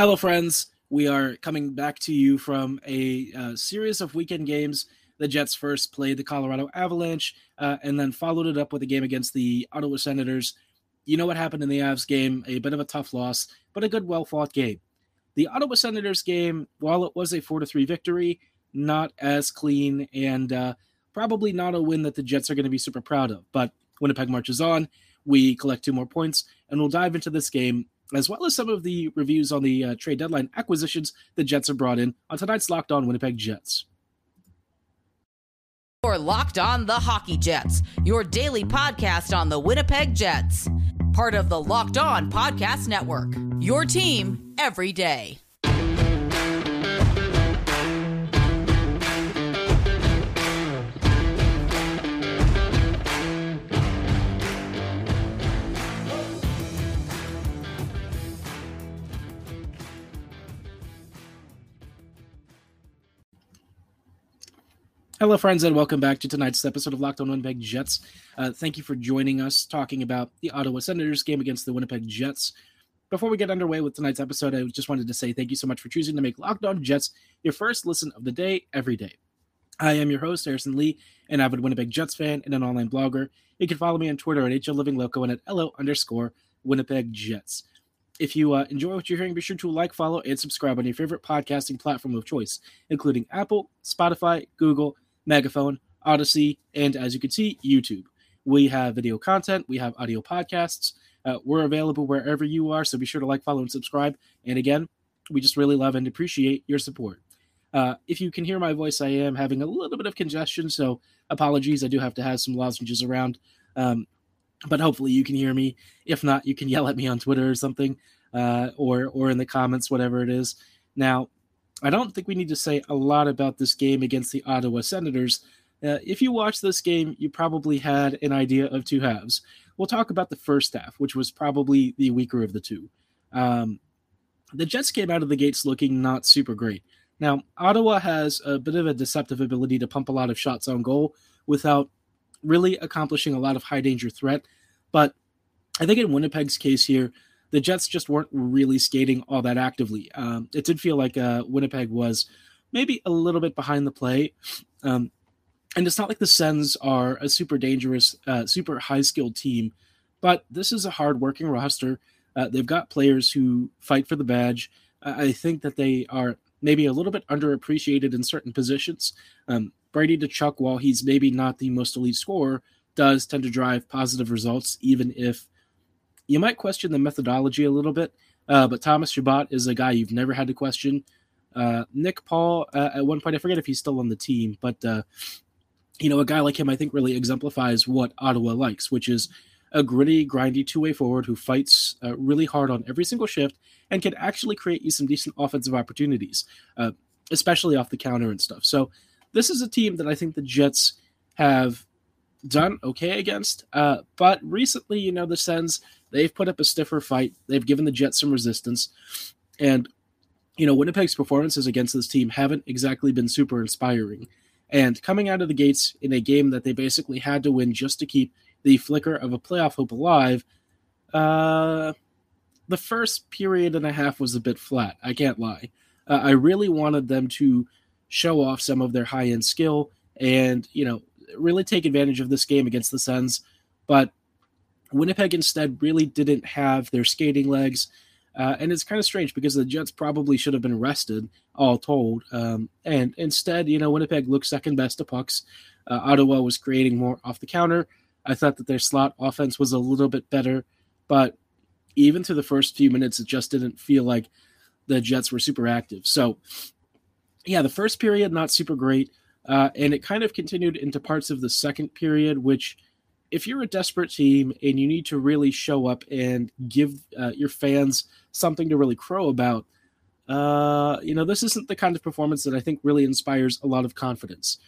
Hello, friends. We are coming back to you from a uh, series of weekend games. The Jets first played the Colorado Avalanche uh, and then followed it up with a game against the Ottawa Senators. You know what happened in the Avs game? A bit of a tough loss, but a good, well fought game. The Ottawa Senators game, while it was a 4 3 victory, not as clean and uh, probably not a win that the Jets are going to be super proud of. But Winnipeg marches on. We collect two more points, and we'll dive into this game as well as some of the reviews on the uh, trade deadline acquisitions the Jets have brought in on tonight's Locked On Winnipeg Jets. Or Locked On the Hockey Jets, your daily podcast on the Winnipeg Jets. Part of the Locked On Podcast Network. Your team every day. Hello, friends, and welcome back to tonight's episode of Locked On Winnipeg Jets. Uh, thank you for joining us talking about the Ottawa Senators game against the Winnipeg Jets. Before we get underway with tonight's episode, I just wanted to say thank you so much for choosing to make Locked On Jets your first listen of the day every day. I am your host, Harrison Lee, an avid Winnipeg Jets fan and an online blogger. You can follow me on Twitter at HLLivingLoco and at LO underscore Winnipeg Jets. If you uh, enjoy what you're hearing, be sure to like, follow, and subscribe on your favorite podcasting platform of choice, including Apple, Spotify, Google, Megaphone, Odyssey, and as you can see, YouTube. We have video content, we have audio podcasts. Uh, we're available wherever you are, so be sure to like, follow, and subscribe. And again, we just really love and appreciate your support. Uh, if you can hear my voice, I am having a little bit of congestion, so apologies. I do have to have some lozenges around, um, but hopefully you can hear me. If not, you can yell at me on Twitter or something, uh, or or in the comments, whatever it is. Now, I don't think we need to say a lot about this game against the Ottawa Senators. Uh, if you watched this game, you probably had an idea of two halves. We'll talk about the first half, which was probably the weaker of the two. Um, the Jets came out of the gates looking not super great. Now, Ottawa has a bit of a deceptive ability to pump a lot of shots on goal without really accomplishing a lot of high danger threat. But I think in Winnipeg's case here, the Jets just weren't really skating all that actively. Um, it did feel like uh, Winnipeg was maybe a little bit behind the play. Um, and it's not like the Sens are a super dangerous, uh, super high skilled team, but this is a hard working roster. Uh, they've got players who fight for the badge. I think that they are maybe a little bit underappreciated in certain positions. Um, Brady Tkachuk, while he's maybe not the most elite scorer, does tend to drive positive results, even if you might question the methodology a little bit, uh, but Thomas Chabot is a guy you've never had to question. Uh, Nick Paul, uh, at one point, I forget if he's still on the team, but uh, you know, a guy like him, I think, really exemplifies what Ottawa likes, which is a gritty, grindy two-way forward who fights uh, really hard on every single shift and can actually create you some decent offensive opportunities, uh, especially off the counter and stuff. So this is a team that I think the Jets have done okay against. Uh, but recently, you know, the Sens they've put up a stiffer fight. They've given the Jets some resistance, and you know, Winnipeg's performances against this team haven't exactly been super inspiring. And coming out of the gates in a game that they basically had to win just to keep the flicker of a playoff hope alive, uh, the first period and a half was a bit flat. I can't lie. Uh, I really wanted them to show off some of their high end skill and, you know, really take advantage of this game against the Sens. But Winnipeg instead really didn't have their skating legs. Uh, and it's kind of strange because the Jets probably should have been rested, all told. Um, and instead, you know, Winnipeg looked second best to pucks. Uh, Ottawa was creating more off the counter. I thought that their slot offense was a little bit better, but even through the first few minutes, it just didn't feel like the Jets were super active. So, yeah, the first period not super great, uh, and it kind of continued into parts of the second period, which if you're a desperate team and you need to really show up and give uh, your fans something to really crow about, uh, you know, this isn't the kind of performance that I think really inspires a lot of confidence.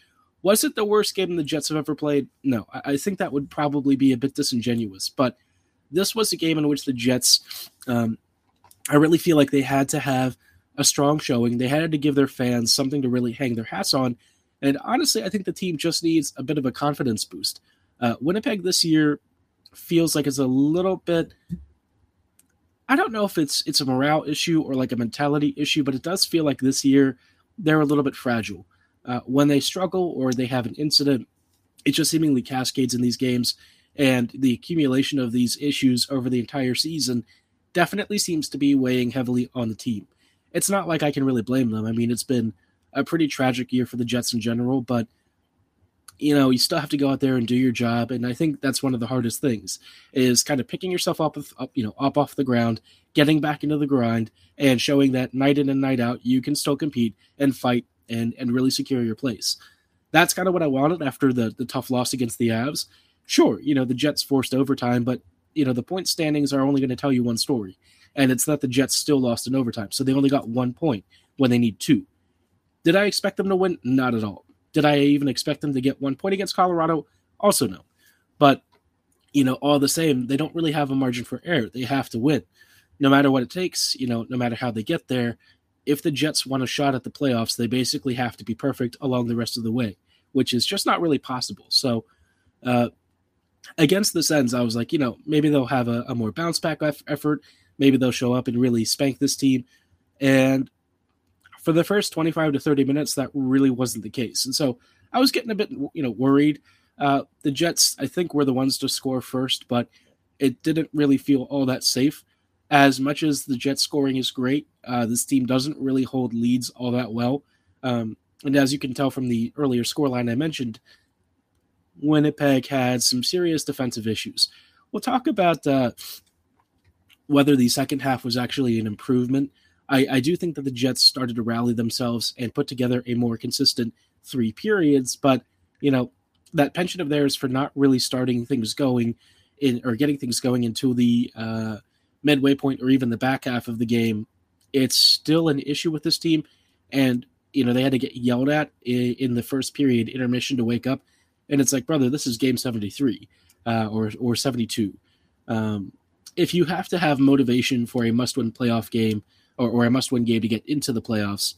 Was it the worst game the Jets have ever played? No, I, I think that would probably be a bit disingenuous. But this was a game in which the Jets, um, I really feel like they had to have a strong showing. They had to give their fans something to really hang their hats on. And honestly, I think the team just needs a bit of a confidence boost. Uh, Winnipeg this year feels like it's a little bit I don't know if it's it's a morale issue or like a mentality issue, but it does feel like this year they're a little bit fragile. Uh, when they struggle or they have an incident, it just seemingly cascades in these games, and the accumulation of these issues over the entire season definitely seems to be weighing heavily on the team. It's not like I can really blame them. I mean, it's been a pretty tragic year for the Jets in general, but you know, you still have to go out there and do your job. And I think that's one of the hardest things is kind of picking yourself up, up, you know, up off the ground, getting back into the grind and showing that night in and night out, you can still compete and fight and, and really secure your place. That's kind of what I wanted after the, the tough loss against the Avs. Sure, you know, the Jets forced overtime, but, you know, the point standings are only going to tell you one story. And it's that the Jets still lost in overtime. So they only got one point when they need two. Did I expect them to win? Not at all. Did I even expect them to get one point against Colorado? Also, no. But, you know, all the same, they don't really have a margin for error. They have to win. No matter what it takes, you know, no matter how they get there, if the Jets want a shot at the playoffs, they basically have to be perfect along the rest of the way, which is just not really possible. So, uh, against the Sens, I was like, you know, maybe they'll have a, a more bounce back effort. Maybe they'll show up and really spank this team. And for the first 25 to 30 minutes, that really wasn't the case. And so I was getting a bit, you know, worried. Uh, the Jets, I think, were the ones to score first, but it didn't really feel all that safe. As much as the Jets scoring is great, uh, this team doesn't really hold leads all that well. Um, and as you can tell from the earlier scoreline I mentioned, Winnipeg had some serious defensive issues. We'll talk about uh, whether the second half was actually an improvement I, I do think that the Jets started to rally themselves and put together a more consistent three periods, but you know that penchant of theirs for not really starting things going in or getting things going into the uh, midway point or even the back half of the game, it's still an issue with this team. And you know they had to get yelled at in, in the first period intermission to wake up, and it's like, brother, this is game seventy three uh, or or seventy two. Um, if you have to have motivation for a must win playoff game or, or a must win game to get into the playoffs.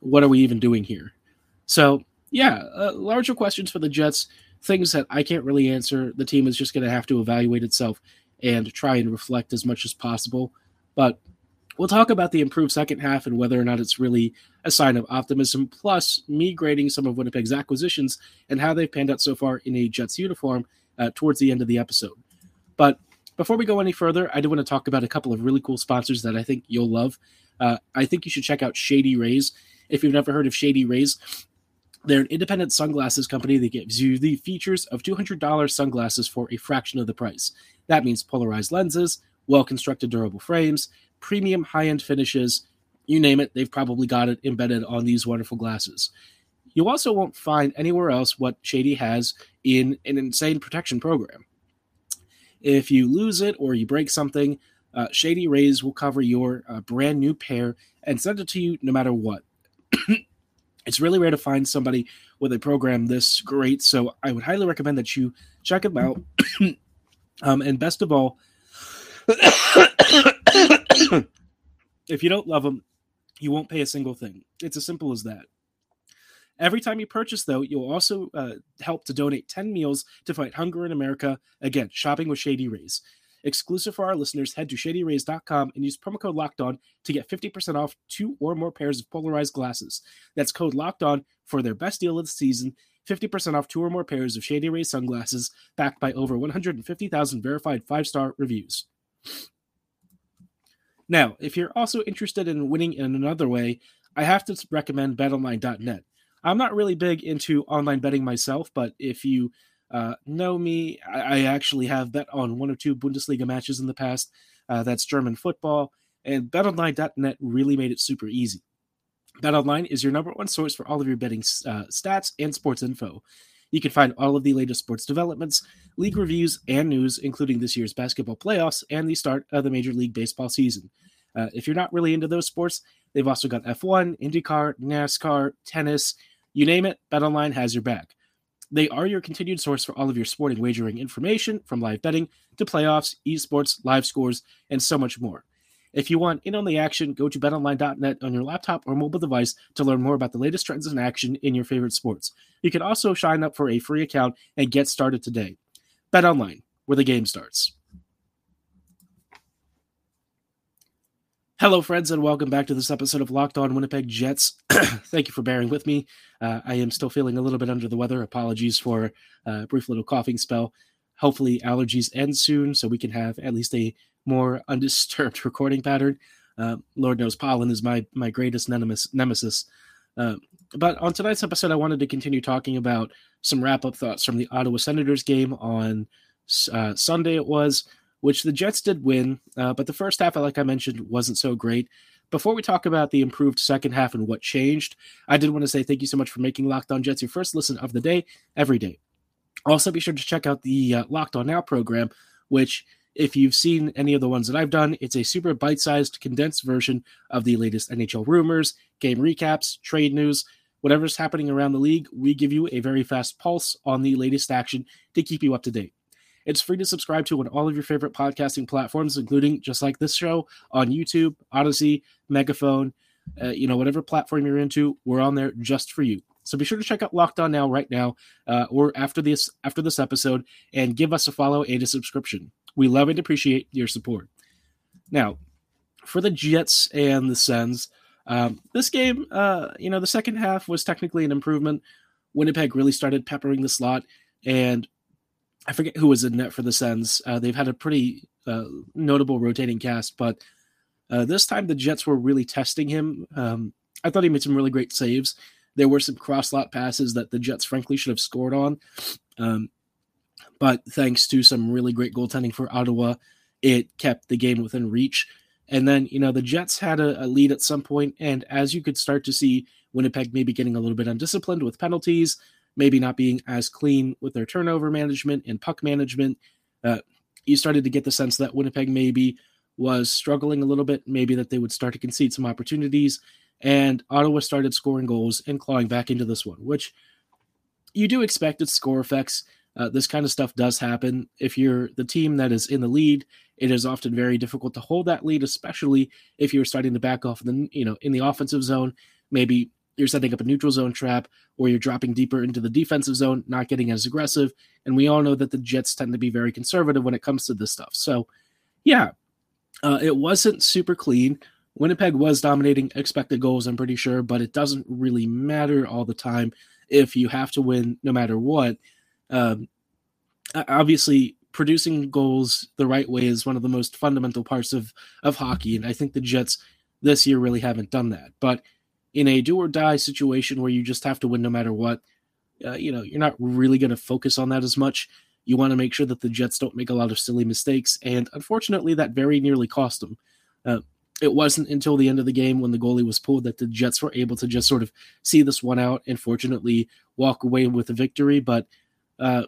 What are we even doing here? So, yeah, uh, larger questions for the Jets, things that I can't really answer. The team is just going to have to evaluate itself and try and reflect as much as possible. But we'll talk about the improved second half and whether or not it's really a sign of optimism, plus me grading some of Winnipeg's acquisitions and how they've panned out so far in a Jets uniform uh, towards the end of the episode. But before we go any further, I do want to talk about a couple of really cool sponsors that I think you'll love. Uh, I think you should check out Shady Rays. If you've never heard of Shady Rays, they're an independent sunglasses company that gives you the features of $200 sunglasses for a fraction of the price. That means polarized lenses, well constructed durable frames, premium high end finishes. You name it, they've probably got it embedded on these wonderful glasses. You also won't find anywhere else what Shady has in an insane protection program. If you lose it or you break something, uh, Shady Rays will cover your uh, brand new pair and send it to you no matter what. it's really rare to find somebody with a program this great, so I would highly recommend that you check them out. um, and best of all, if you don't love them, you won't pay a single thing. It's as simple as that. Every time you purchase, though, you'll also uh, help to donate 10 meals to fight hunger in America. Again, shopping with Shady Rays. Exclusive for our listeners, head to shadyrays.com and use promo code Locked On to get 50% off two or more pairs of polarized glasses. That's code Locked On for their best deal of the season 50% off two or more pairs of Shady Rays sunglasses, backed by over 150,000 verified five star reviews. Now, if you're also interested in winning in another way, I have to recommend betonline.net. I'm not really big into online betting myself, but if you uh, know me, I, I, actually have bet on one or two Bundesliga matches in the past. Uh, that's German football, and BetOnline.net really made it super easy. BetOnline is your number one source for all of your betting uh, stats and sports info. You can find all of the latest sports developments, league reviews, and news, including this year's basketball playoffs and the start of the Major League Baseball season. Uh, if you're not really into those sports, they've also got F1, IndyCar, NASCAR, tennis, you name it, BetOnline has your back. They are your continued source for all of your sporting wagering information, from live betting to playoffs, esports, live scores, and so much more. If you want in on the action, go to betonline.net on your laptop or mobile device to learn more about the latest trends in action in your favorite sports. You can also sign up for a free account and get started today. BetOnline, where the game starts. Hello, friends, and welcome back to this episode of Locked On Winnipeg Jets. Thank you for bearing with me. Uh, I am still feeling a little bit under the weather. Apologies for a brief little coughing spell. Hopefully, allergies end soon so we can have at least a more undisturbed recording pattern. Uh, Lord knows pollen is my my greatest nemesis. Uh, but on tonight's episode, I wanted to continue talking about some wrap up thoughts from the Ottawa Senators game on uh, Sunday. It was which the Jets did win, uh, but the first half, like I mentioned, wasn't so great. Before we talk about the improved second half and what changed, I did want to say thank you so much for making Locked On Jets your first listen of the day every day. Also, be sure to check out the uh, Locked On Now program, which, if you've seen any of the ones that I've done, it's a super bite sized, condensed version of the latest NHL rumors, game recaps, trade news, whatever's happening around the league. We give you a very fast pulse on the latest action to keep you up to date. It's free to subscribe to on all of your favorite podcasting platforms, including just like this show on YouTube, Odyssey, Megaphone, uh, you know, whatever platform you're into, we're on there just for you. So be sure to check out Locked On Now right now, uh, or after this after this episode, and give us a follow and a subscription. We love and appreciate your support. Now, for the Jets and the Sens, um, this game, uh, you know, the second half was technically an improvement. Winnipeg really started peppering the slot, and I forget who was in net for the Sens. Uh, they've had a pretty uh, notable rotating cast, but uh, this time the Jets were really testing him. Um, I thought he made some really great saves. There were some cross lot passes that the Jets, frankly, should have scored on. Um, but thanks to some really great goaltending for Ottawa, it kept the game within reach. And then, you know, the Jets had a, a lead at some point, and as you could start to see, Winnipeg maybe getting a little bit undisciplined with penalties, maybe not being as clean with their turnover management and puck management. Uh, you started to get the sense that Winnipeg maybe was struggling a little bit, maybe that they would start to concede some opportunities. And Ottawa started scoring goals and clawing back into this one, which you do expect its score effects. Uh, this kind of stuff does happen. If you're the team that is in the lead, it is often very difficult to hold that lead, especially if you're starting to back off the you know in the offensive zone. Maybe you're setting up a neutral zone trap or you're dropping deeper into the defensive zone, not getting as aggressive. And we all know that the Jets tend to be very conservative when it comes to this stuff. So, yeah, uh, it wasn't super clean. Winnipeg was dominating expected goals, I'm pretty sure, but it doesn't really matter all the time if you have to win no matter what. Um, obviously, producing goals the right way is one of the most fundamental parts of, of hockey. And I think the Jets this year really haven't done that. But in a do or die situation where you just have to win no matter what, uh, you know, you're not really going to focus on that as much. You want to make sure that the Jets don't make a lot of silly mistakes. And unfortunately, that very nearly cost them. Uh, it wasn't until the end of the game when the goalie was pulled that the Jets were able to just sort of see this one out and fortunately walk away with a victory. But, uh,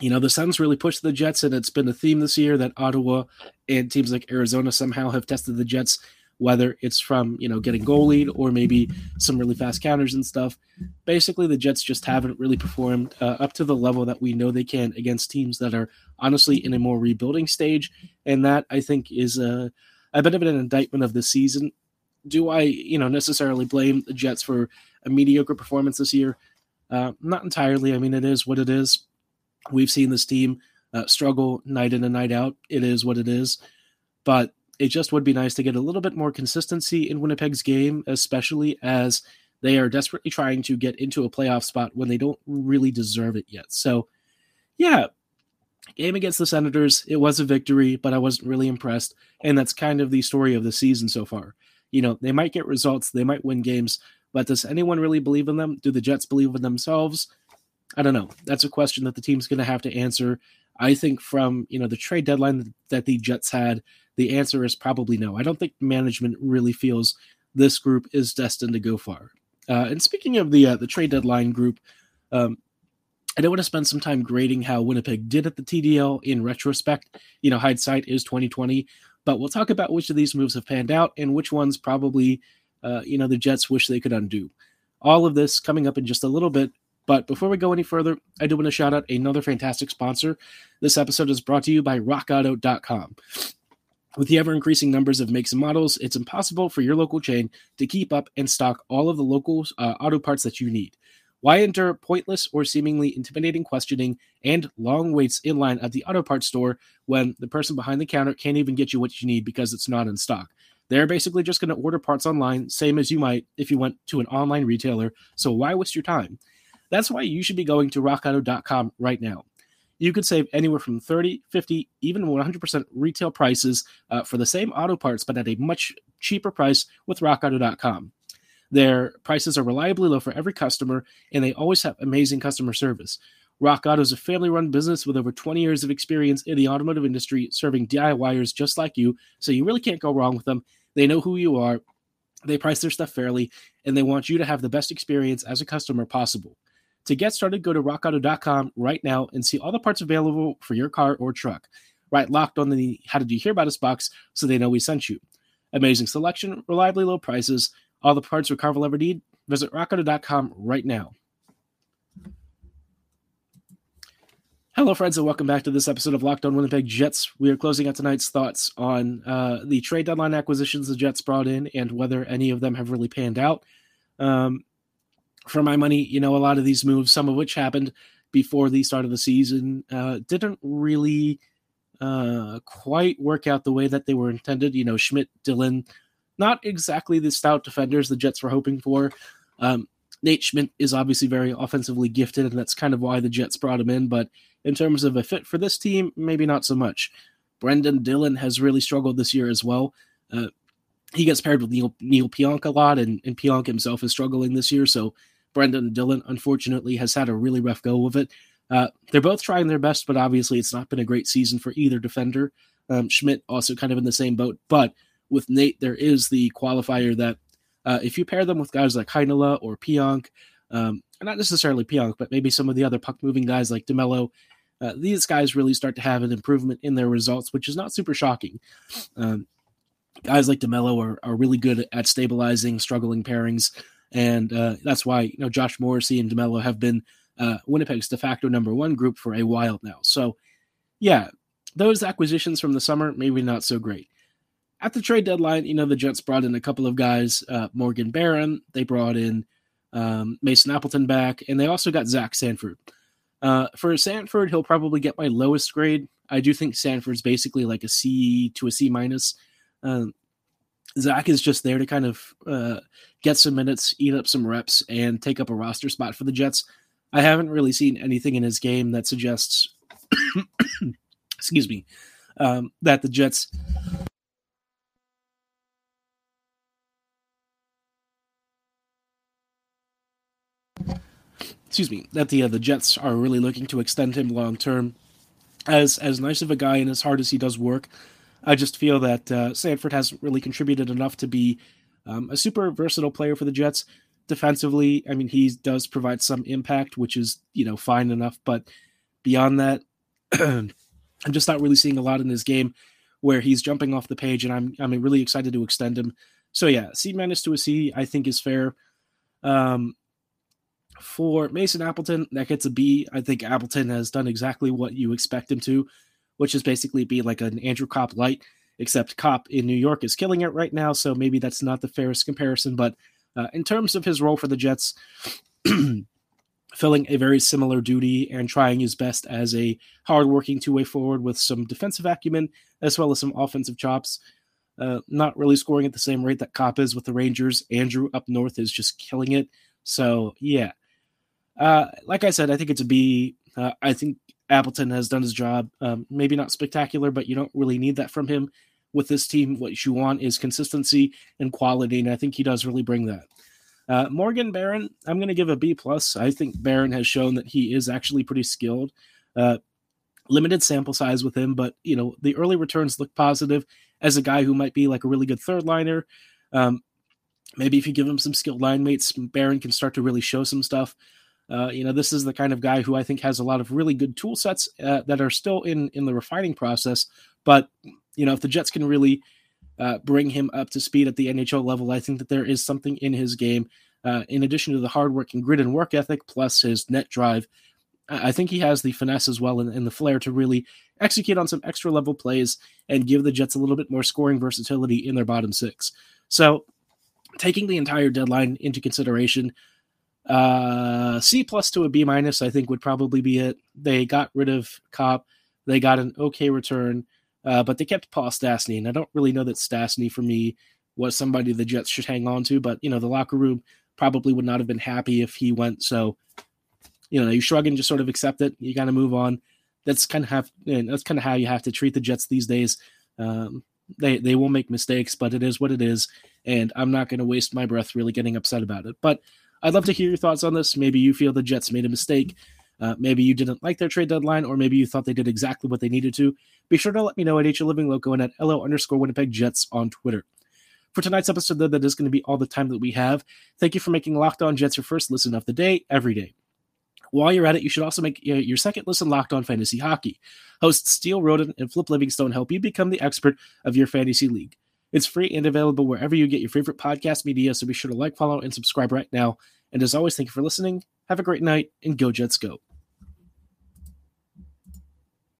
you know, the Sens really pushed the Jets, and it's been a theme this year that Ottawa and teams like Arizona somehow have tested the Jets whether it's from you know getting goal lead or maybe some really fast counters and stuff. Basically, the Jets just haven't really performed uh, up to the level that we know they can against teams that are honestly in a more rebuilding stage, and that I think is a a bit of an indictment of the season. Do I you know necessarily blame the Jets for a mediocre performance this year? Uh, not entirely. I mean, it is what it is. We've seen this team uh, struggle night in and night out. It is what it is. But it just would be nice to get a little bit more consistency in Winnipeg's game, especially as they are desperately trying to get into a playoff spot when they don't really deserve it yet. So, yeah, game against the Senators, it was a victory, but I wasn't really impressed. And that's kind of the story of the season so far. You know, they might get results, they might win games, but does anyone really believe in them? Do the Jets believe in themselves? I don't know. That's a question that the team's going to have to answer. I think from, you know, the trade deadline that the Jets had the answer is probably no. I don't think management really feels this group is destined to go far. Uh, and speaking of the uh, the trade deadline group, um, I don't want to spend some time grading how Winnipeg did at the TDL in retrospect. You know, hindsight is twenty twenty, but we'll talk about which of these moves have panned out and which ones probably, uh, you know, the Jets wish they could undo. All of this coming up in just a little bit. But before we go any further, I do want to shout out another fantastic sponsor. This episode is brought to you by RockAuto.com. With the ever increasing numbers of makes and models, it's impossible for your local chain to keep up and stock all of the local uh, auto parts that you need. Why endure pointless or seemingly intimidating questioning and long waits in line at the auto parts store when the person behind the counter can't even get you what you need because it's not in stock? They're basically just going to order parts online, same as you might if you went to an online retailer. So why waste your time? That's why you should be going to rockauto.com right now. You could save anywhere from 30, 50, even 100% retail prices uh, for the same auto parts, but at a much cheaper price with rockauto.com. Their prices are reliably low for every customer, and they always have amazing customer service. Rock Auto is a family run business with over 20 years of experience in the automotive industry, serving DIYers just like you, so you really can't go wrong with them. They know who you are, they price their stuff fairly, and they want you to have the best experience as a customer possible. To get started, go to rockauto.com right now and see all the parts available for your car or truck. Write locked on the How Did You Hear About Us box so they know we sent you. Amazing selection, reliably low prices, all the parts your car will ever need. Visit rockauto.com right now. Hello, friends, and welcome back to this episode of Locked On Winnipeg Jets. We are closing out tonight's thoughts on uh, the trade deadline acquisitions the Jets brought in and whether any of them have really panned out. Um, for my money, you know, a lot of these moves, some of which happened before the start of the season, uh, didn't really uh, quite work out the way that they were intended. You know, Schmidt, Dillon, not exactly the stout defenders the Jets were hoping for. Um, Nate Schmidt is obviously very offensively gifted, and that's kind of why the Jets brought him in. But in terms of a fit for this team, maybe not so much. Brendan Dillon has really struggled this year as well. Uh, he gets paired with Neal, Neal Pionk a lot, and, and Pionk himself is struggling this year. So Brendan Dillon, unfortunately, has had a really rough go of it. Uh, they're both trying their best, but obviously it's not been a great season for either defender. Um, Schmidt also kind of in the same boat, but with Nate, there is the qualifier that uh, if you pair them with guys like Heinola or Pionk, um, not necessarily Pionk, but maybe some of the other puck moving guys like DeMelo, uh, these guys really start to have an improvement in their results, which is not super shocking. Um, guys like DeMelo are, are really good at stabilizing struggling pairings, and uh, that's why you know Josh Morrissey and DeMelo have been uh, Winnipeg's de facto number one group for a while now. So, yeah, those acquisitions from the summer maybe not so great. At the trade deadline, you know the Jets brought in a couple of guys, uh, Morgan Barron. They brought in um, Mason Appleton back, and they also got Zach Sanford. Uh, for Sanford, he'll probably get my lowest grade. I do think Sanford's basically like a C to a C minus. Um, Zach is just there to kind of uh, get some minutes, eat up some reps, and take up a roster spot for the Jets. I haven't really seen anything in his game that suggests, excuse me, um, that the Jets excuse me, that the uh, the Jets are really looking to extend him long term. As as nice of a guy and as hard as he does work, I just feel that uh, Sanford hasn't really contributed enough to be um, a super versatile player for the Jets. Defensively, I mean, he does provide some impact, which is you know fine enough. But beyond that, I'm just not really seeing a lot in his game where he's jumping off the page, and I'm I'm really excited to extend him. So yeah, C minus to a C, I think is fair. Um, for Mason Appleton, that gets a B. I think Appleton has done exactly what you expect him to, which is basically be like an Andrew Copp light, except Copp in New York is killing it right now, so maybe that's not the fairest comparison. But uh, in terms of his role for the Jets, filling a very similar duty and trying his best as a hardworking two way forward with some defensive acumen as well as some offensive chops. Uh, not really scoring at the same rate that Copp is with the Rangers. Andrew up north is just killing it. So, yeah, uh, like I said, I think it's a B. Uh, I think Appleton has done his job. Um, maybe not spectacular, but you don't really need that from him with this team. What you want is consistency and quality, and I think he does really bring that. Uh, Morgan Barron, I'm going to give a B plus. I think Barron has shown that he is actually pretty skilled. Uh, limited sample size with him, but you know the early returns look positive as a guy who might be like a really good third liner. Um, maybe if you give him some skilled line mates, Barron can start to really show some stuff. Uh, you know, this is the kind of guy who I think has a lot of really good tool sets uh, that are still in in the refining process. But you know, if the Jets can really uh, bring him up to speed at the NHL level, I think that there is something in his game. Uh, in addition to the hard work and grit and work ethic, plus his net drive, I think he has the finesse as well and, and the flair to really execute on some extra level plays and give the Jets a little bit more scoring versatility in their bottom six. So, taking the entire deadline into consideration, uh, C plus to a B minus, I think would probably be it. They got rid of Copp. They got an okay return, uh, but they kept Paul Stastny, and I don't really know that Stastny for me was somebody the Jets should hang on to, but you know, the locker room probably would not have been happy if he went. So, you know, you shrug and just sort of accept it. You got to move on. That's kind of have that's kind of how you have to treat the Jets these days. Um, they they will make mistakes, but it is what it is, and I'm not going to waste my breath really getting upset about it. But I'd love to hear your thoughts on this. Maybe you feel the Jets made a mistake. Uh, maybe you didn't like their trade deadline, or maybe you thought they did exactly what they needed to. Be sure to let me know at HL Living Loco and at LO underscore Winnipeg Jets on Twitter. For tonight's episode, though, that is going to be all the time that we have. Thank you for making Locked On Jets your first listen of the day every day. While you're at it, you should also make your second listen locked on fantasy hockey. Hosts Steele Roden and Flip Livingstone help you become the expert of your fantasy league. It's free and available wherever you get your favorite podcast media, so be sure to like, follow, and subscribe right now. And as always, thank you for listening. Have a great night, and go Jets go.